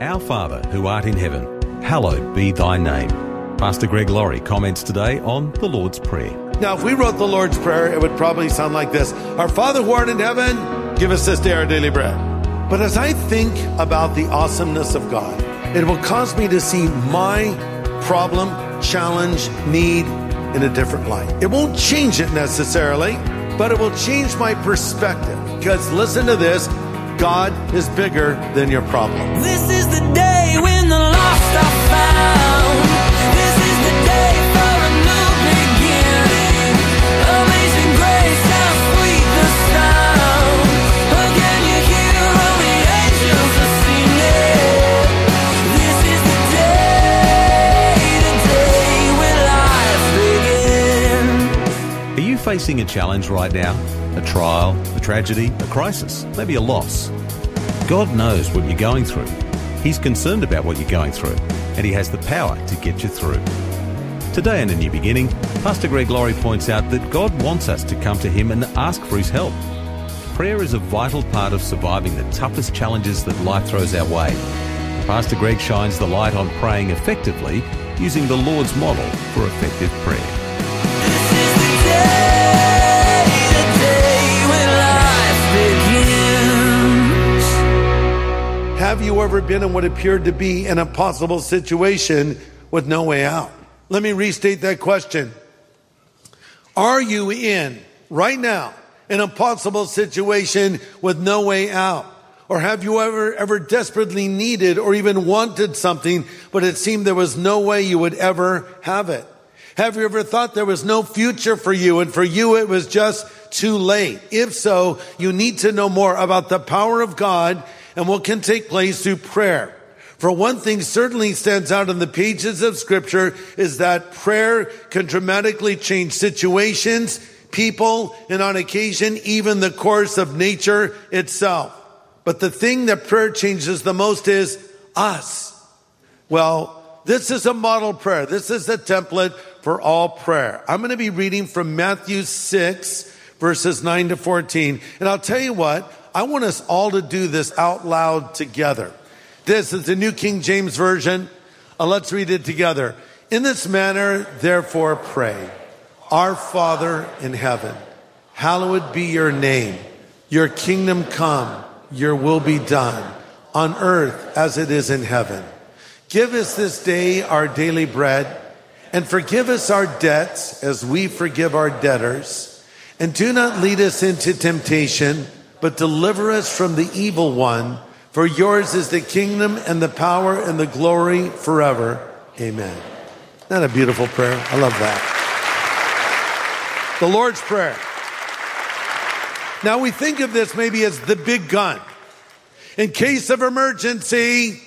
Our Father, who art in heaven, hallowed be thy name. Pastor Greg Laurie comments today on the Lord's Prayer. Now, if we wrote the Lord's Prayer, it would probably sound like this Our Father who art in heaven, give us this day our daily bread. But as I think about the awesomeness of God, it will cause me to see my problem, challenge, need in a different light. It won't change it necessarily, but it will change my perspective. Because listen to this God is bigger than your problem. This is the day when the lost are found. This is the day for a new beginning. Amazing grace, how sweet the sound. Again, you hear all the angels are singing. This is the day, the day when life begins. Are you facing a challenge right now? A trial, a tragedy, a crisis, maybe a loss? God knows what you're going through. He's concerned about what you're going through, and He has the power to get you through. Today in A New Beginning, Pastor Greg Laurie points out that God wants us to come to Him and ask for His help. Prayer is a vital part of surviving the toughest challenges that life throws our way. Pastor Greg shines the light on praying effectively using the Lord's model for effective prayer. Have you ever been in what appeared to be an impossible situation with no way out? Let me restate that question. Are you in right now an impossible situation with no way out? Or have you ever, ever desperately needed or even wanted something, but it seemed there was no way you would ever have it? Have you ever thought there was no future for you and for you it was just too late? If so, you need to know more about the power of God and what can take place through prayer. For one thing certainly stands out in the pages of scripture is that prayer can dramatically change situations, people, and on occasion, even the course of nature itself. But the thing that prayer changes the most is us. Well, this is a model prayer. This is a template for all prayer. I'm going to be reading from Matthew 6, verses 9 to 14. And I'll tell you what, I want us all to do this out loud together. This is the New King James Version. Uh, let's read it together. In this manner, therefore, pray. Our Father in heaven, hallowed be your name. Your kingdom come, your will be done on earth as it is in heaven. Give us this day our daily bread and forgive us our debts as we forgive our debtors. And do not lead us into temptation, but deliver us from the evil one. For yours is the kingdom and the power and the glory forever. Amen. That a beautiful prayer? I love that. The Lord's Prayer. Now we think of this maybe as the big gun. In case of emergency,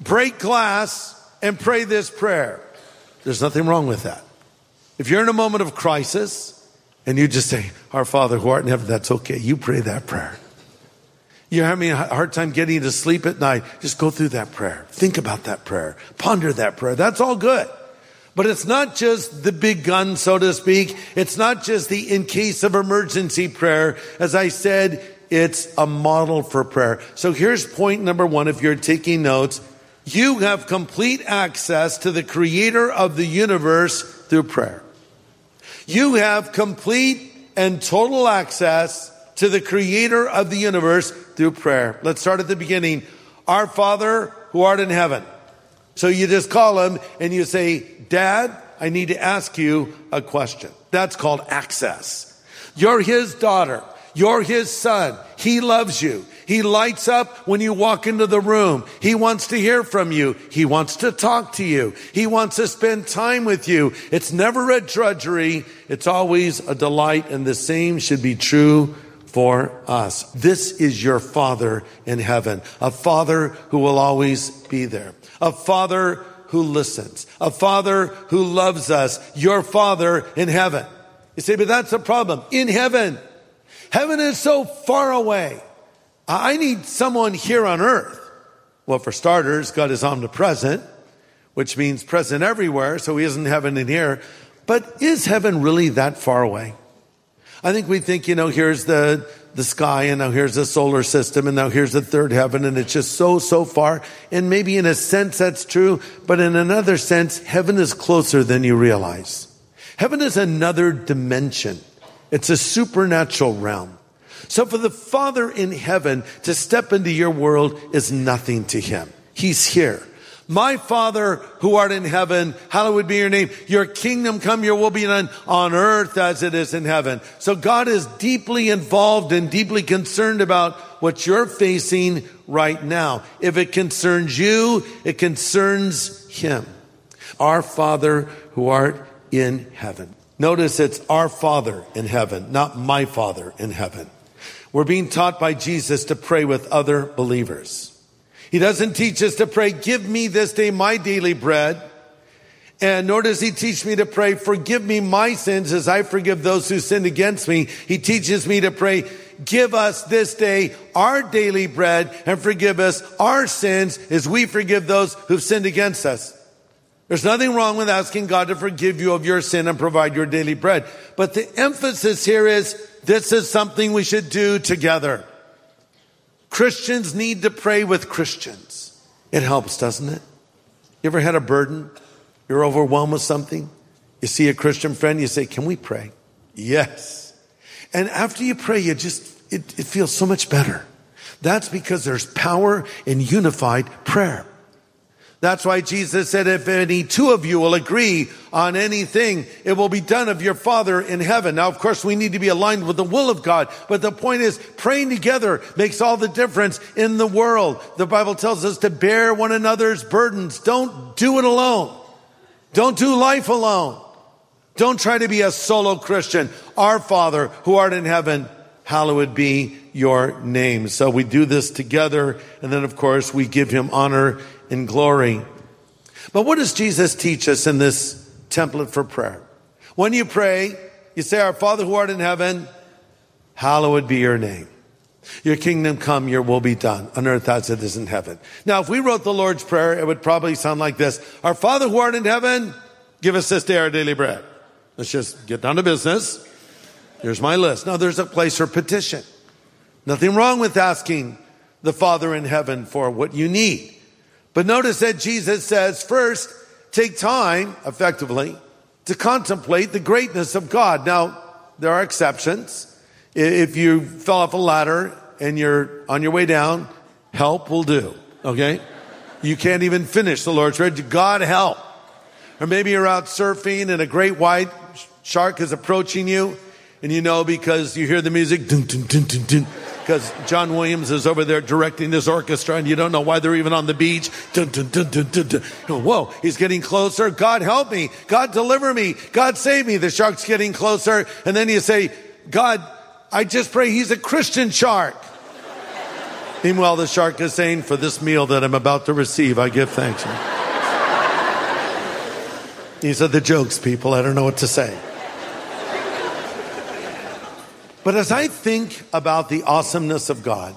break glass and pray this prayer. There's nothing wrong with that. If you're in a moment of crisis and you just say, Our Father who art in heaven, that's okay. You pray that prayer. You're having a hard time getting to sleep at night. Just go through that prayer. Think about that prayer. Ponder that prayer. That's all good. But it's not just the big gun, so to speak. It's not just the in case of emergency prayer. As I said, it's a model for prayer. So here's point number one if you're taking notes. You have complete access to the creator of the universe through prayer. You have complete and total access to the creator of the universe through prayer. Let's start at the beginning. Our Father who art in heaven. So you just call him and you say, Dad, I need to ask you a question. That's called access. You're his daughter. You're his son. He loves you. He lights up when you walk into the room. He wants to hear from you. He wants to talk to you. He wants to spend time with you. It's never a drudgery. It's always a delight. And the same should be true for us. This is your Father in heaven, a Father who will always be there, a Father who listens, a Father who loves us, your Father in heaven. You say, but that's a problem. In heaven, heaven is so far away. I need someone here on earth. Well, for starters, God is omnipresent, which means present everywhere, so he isn't heaven in here. But is heaven really that far away? I think we think, you know, here's the, the sky and now here's the solar system and now here's the third heaven and it's just so, so far. And maybe in a sense that's true, but in another sense, heaven is closer than you realize. Heaven is another dimension. It's a supernatural realm. So for the Father in heaven to step into your world is nothing to him. He's here. My Father who art in heaven, hallowed be your name. Your kingdom come, your will be done on earth as it is in heaven. So God is deeply involved and deeply concerned about what you're facing right now. If it concerns you, it concerns him. Our Father who art in heaven. Notice it's our Father in heaven, not my Father in heaven. We're being taught by Jesus to pray with other believers. He doesn't teach us to pray, give me this day my daily bread. And nor does he teach me to pray, forgive me my sins as I forgive those who sinned against me. He teaches me to pray, give us this day our daily bread and forgive us our sins as we forgive those who've sinned against us. There's nothing wrong with asking God to forgive you of your sin and provide your daily bread. But the emphasis here is this is something we should do together. Christians need to pray with Christians. It helps, doesn't it? You ever had a burden? You're overwhelmed with something? You see a Christian friend, you say, Can we pray? Yes. And after you pray, you just, it, it feels so much better. That's because there's power in unified prayer. That's why Jesus said, if any two of you will agree on anything, it will be done of your Father in heaven. Now, of course, we need to be aligned with the will of God, but the point is praying together makes all the difference in the world. The Bible tells us to bear one another's burdens. Don't do it alone. Don't do life alone. Don't try to be a solo Christian. Our Father who art in heaven, hallowed be your name. So we do this together. And then, of course, we give him honor and glory. But what does Jesus teach us in this template for prayer? When you pray, you say, Our Father who art in heaven, hallowed be your name. Your kingdom come, your will be done on earth as it is in heaven. Now, if we wrote the Lord's Prayer, it would probably sound like this. Our Father who art in heaven, give us this day our daily bread. Let's just get down to business. Here's my list. Now, there's a place for petition. Nothing wrong with asking the Father in heaven for what you need. But notice that Jesus says, first, take time, effectively, to contemplate the greatness of God. Now, there are exceptions. If you fell off a ladder and you're on your way down, help will do. Okay? You can't even finish the Lord's Prayer. God help. Or maybe you're out surfing and a great white shark is approaching you and you know because you hear the music, dun, dun, dun, because John Williams is over there directing this orchestra and you don't know why they're even on the beach. Dun, dun, dun. Whoa, he's getting closer. God help me. God deliver me. God save me. The shark's getting closer. And then you say, God, I just pray he's a Christian shark. Meanwhile, the shark is saying, for this meal that I'm about to receive, I give thanks. These are the jokes, people. I don't know what to say. But as I think about the awesomeness of God,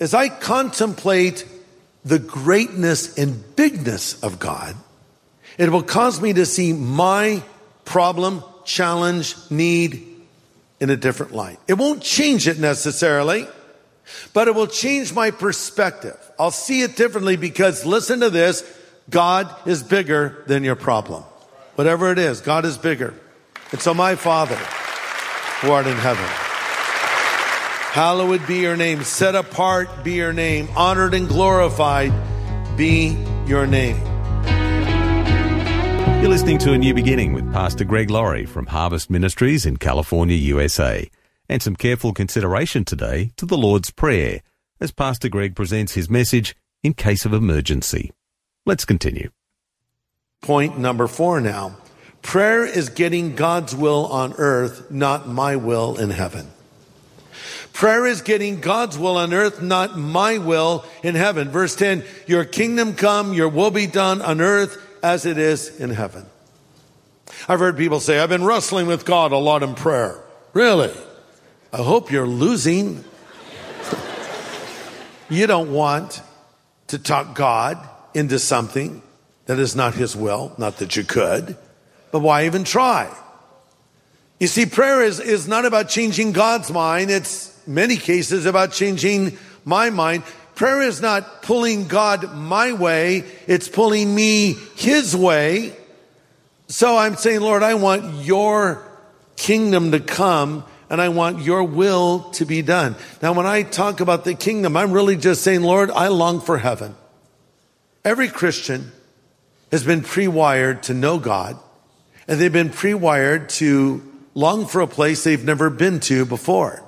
as I contemplate the greatness and bigness of God, it will cause me to see my problem, challenge, need in a different light. It won't change it necessarily, but it will change my perspective. I'll see it differently because listen to this. God is bigger than your problem. Whatever it is, God is bigger. And so my Father, who art in heaven, hallowed be your name, set apart be your name, honored and glorified be your name. You're listening to A New Beginning with Pastor Greg Laurie from Harvest Ministries in California, USA. And some careful consideration today to the Lord's Prayer as Pastor Greg presents his message in case of emergency. Let's continue. Point number four now Prayer is getting God's will on earth, not my will in heaven. Prayer is getting God's will on earth, not my will in heaven. Verse 10, your kingdom come, your will be done on earth as it is in heaven. I've heard people say, I've been wrestling with God a lot in prayer. Really? I hope you're losing. you don't want to talk God into something that is not His will, not that you could, but why even try? You see, prayer is, is not about changing God's mind. It's many cases about changing my mind. Prayer is not pulling God my way. It's pulling me His way. So I'm saying, Lord, I want your kingdom to come and I want your will to be done. Now, when I talk about the kingdom, I'm really just saying, Lord, I long for heaven. Every Christian has been pre-wired to know God and they've been pre-wired to long for a place they've never been to before.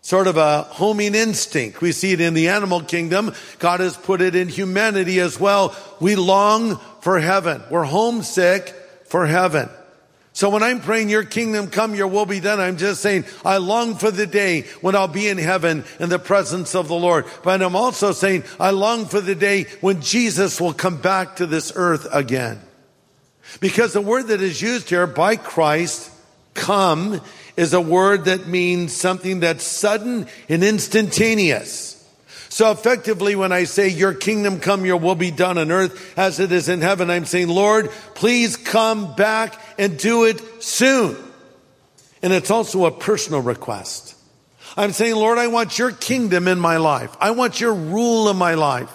Sort of a homing instinct. We see it in the animal kingdom. God has put it in humanity as well. We long for heaven. We're homesick for heaven. So when I'm praying, your kingdom come, your will be done, I'm just saying, I long for the day when I'll be in heaven in the presence of the Lord. But I'm also saying, I long for the day when Jesus will come back to this earth again. Because the word that is used here by Christ, come, is a word that means something that's sudden and instantaneous. So effectively, when I say, Your kingdom come, your will be done on earth as it is in heaven, I'm saying, Lord, please come back and do it soon. And it's also a personal request. I'm saying, Lord, I want your kingdom in my life. I want your rule in my life.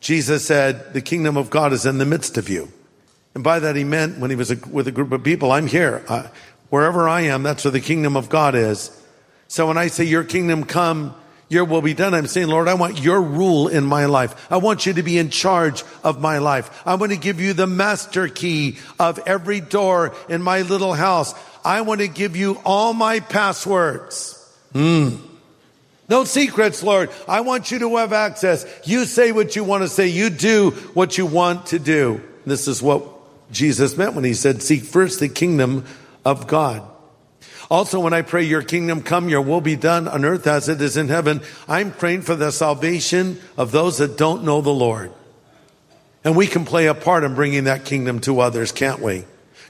Jesus said, The kingdom of God is in the midst of you. And by that he meant when he was a, with a group of people, I'm here. Uh, wherever I am, that's where the kingdom of God is. So when I say your kingdom come, your will be done. I'm saying, Lord, I want your rule in my life. I want you to be in charge of my life. I want to give you the master key of every door in my little house. I want to give you all my passwords. Hmm. No secrets, Lord. I want you to have access. You say what you want to say. You do what you want to do. This is what Jesus meant when he said, seek first the kingdom of God. Also, when I pray your kingdom come, your will be done on earth as it is in heaven, I'm praying for the salvation of those that don't know the Lord. And we can play a part in bringing that kingdom to others, can't we?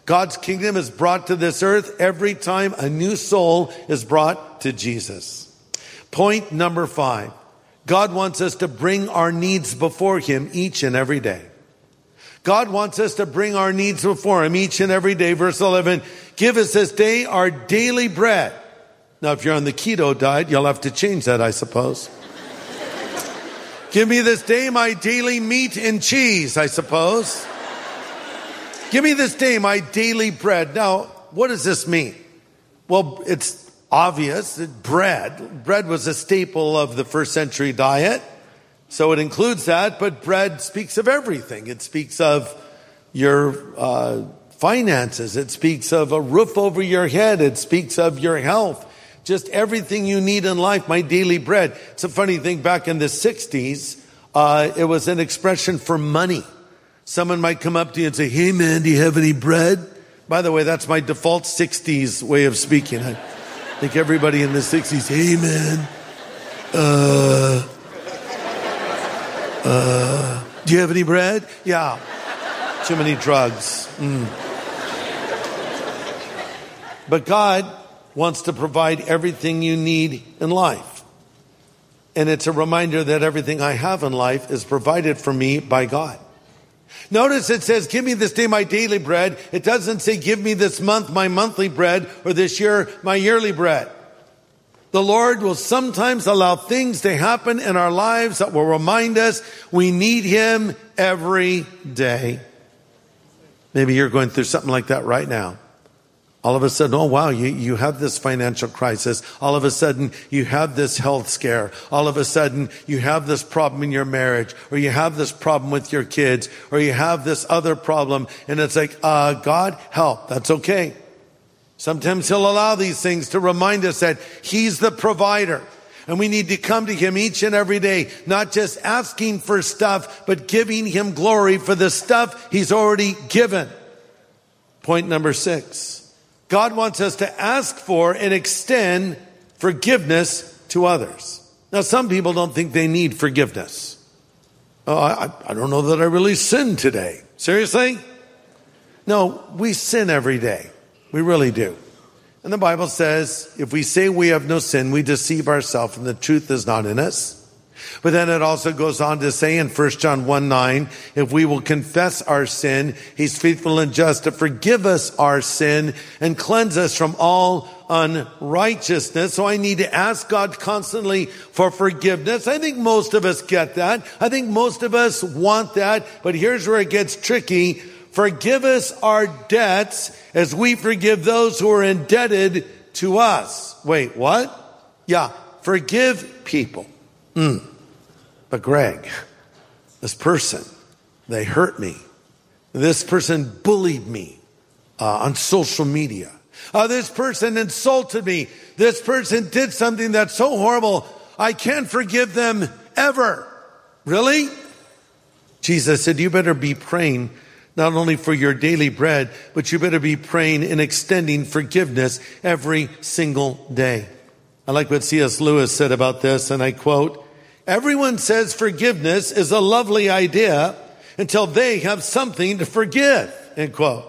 God's kingdom is brought to this earth every time a new soul is brought to Jesus. Point number five. God wants us to bring our needs before Him each and every day. God wants us to bring our needs before Him each and every day. Verse 11, give us this day our daily bread. Now, if you're on the keto diet, you'll have to change that, I suppose. give me this day my daily meat and cheese, I suppose. give me this day my daily bread. Now, what does this mean? Well, it's obvious that bread, bread was a staple of the first century diet. So it includes that, but bread speaks of everything. It speaks of your uh, finances. It speaks of a roof over your head. It speaks of your health. Just everything you need in life, my daily bread. It's a funny thing, back in the 60s, uh, it was an expression for money. Someone might come up to you and say, Hey man, do you have any bread? By the way, that's my default 60s way of speaking. I think everybody in the 60s, Hey man, uh, do you have any bread? Yeah. Too many drugs. Mm. But God wants to provide everything you need in life. And it's a reminder that everything I have in life is provided for me by God. Notice it says, give me this day my daily bread. It doesn't say, give me this month my monthly bread or this year my yearly bread. The Lord will sometimes allow things to happen in our lives that will remind us we need Him every day. Maybe you're going through something like that right now. All of a sudden, oh wow, you, you have this financial crisis. All of a sudden, you have this health scare. All of a sudden, you have this problem in your marriage, or you have this problem with your kids, or you have this other problem, and it's like, uh, God, help. That's okay. Sometimes he'll allow these things to remind us that he's the provider. And we need to come to him each and every day, not just asking for stuff, but giving him glory for the stuff he's already given. Point number six. God wants us to ask for and extend forgiveness to others. Now, some people don't think they need forgiveness. Oh, I, I don't know that I really sinned today. Seriously? No, we sin every day. We really do. And the Bible says if we say we have no sin, we deceive ourselves and the truth is not in us. But then it also goes on to say in 1 John 1 9, if we will confess our sin, he's faithful and just to forgive us our sin and cleanse us from all unrighteousness. So I need to ask God constantly for forgiveness. I think most of us get that. I think most of us want that. But here's where it gets tricky. Forgive us our debts as we forgive those who are indebted to us. Wait, what? Yeah, forgive people. Mm. But Greg, this person, they hurt me. This person bullied me uh, on social media. Uh, this person insulted me. This person did something that's so horrible. I can't forgive them ever. Really? Jesus said, you better be praying not only for your daily bread, but you better be praying and extending forgiveness every single day. I like what C.S. Lewis said about this, and I quote, Everyone says forgiveness is a lovely idea until they have something to forgive, end quote.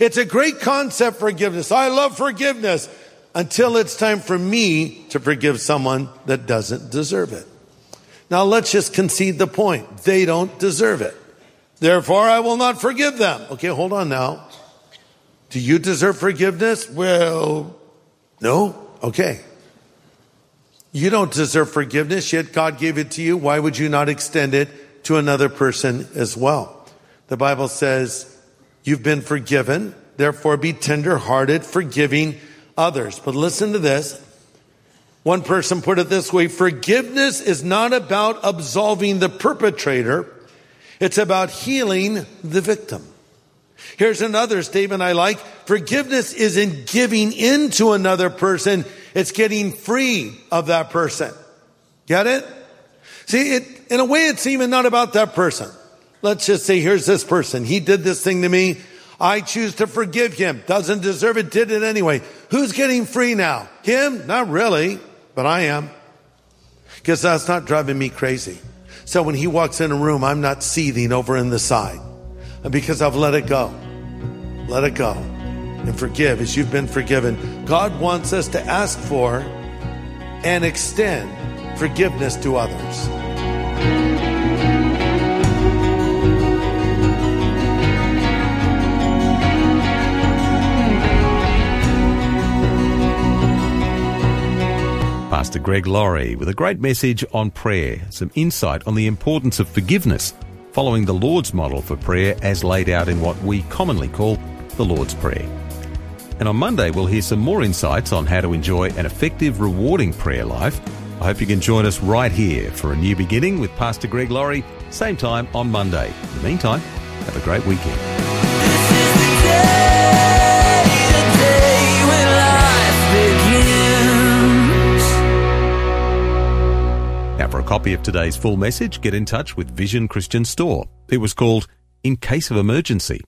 It's a great concept, forgiveness. I love forgiveness until it's time for me to forgive someone that doesn't deserve it. Now let's just concede the point. They don't deserve it. Therefore, I will not forgive them. Okay, hold on now. Do you deserve forgiveness? Well, no. Okay. You don't deserve forgiveness, yet God gave it to you. Why would you not extend it to another person as well? The Bible says, you've been forgiven, therefore be tenderhearted, forgiving others. But listen to this. One person put it this way, forgiveness is not about absolving the perpetrator. It's about healing the victim. Here's another statement I like. Forgiveness isn't giving in to another person. It's getting free of that person. Get it? See, it, in a way, it's even not about that person. Let's just say, here's this person. He did this thing to me. I choose to forgive him. Doesn't deserve it, did it anyway. Who's getting free now? Him? Not really, but I am. Because that's not driving me crazy. So when he walks in a room, I'm not seething over in the side because I've let it go. Let it go and forgive as you've been forgiven. God wants us to ask for and extend forgiveness to others. Pastor Greg Laurie with a great message on prayer, some insight on the importance of forgiveness, following the Lord's model for prayer as laid out in what we commonly call the Lord's Prayer. And on Monday, we'll hear some more insights on how to enjoy an effective, rewarding prayer life. I hope you can join us right here for a new beginning with Pastor Greg Laurie, same time on Monday. In the meantime, have a great weekend. Now, for a copy of today's full message, get in touch with Vision Christian Store. It was called In Case of Emergency.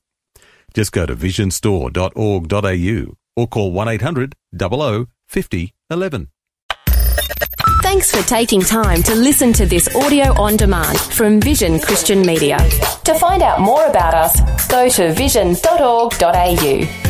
Just go to visionstore.org.au or call 1 800 00 50 11. Thanks for taking time to listen to this audio on demand from Vision Christian Media. To find out more about us, go to vision.org.au.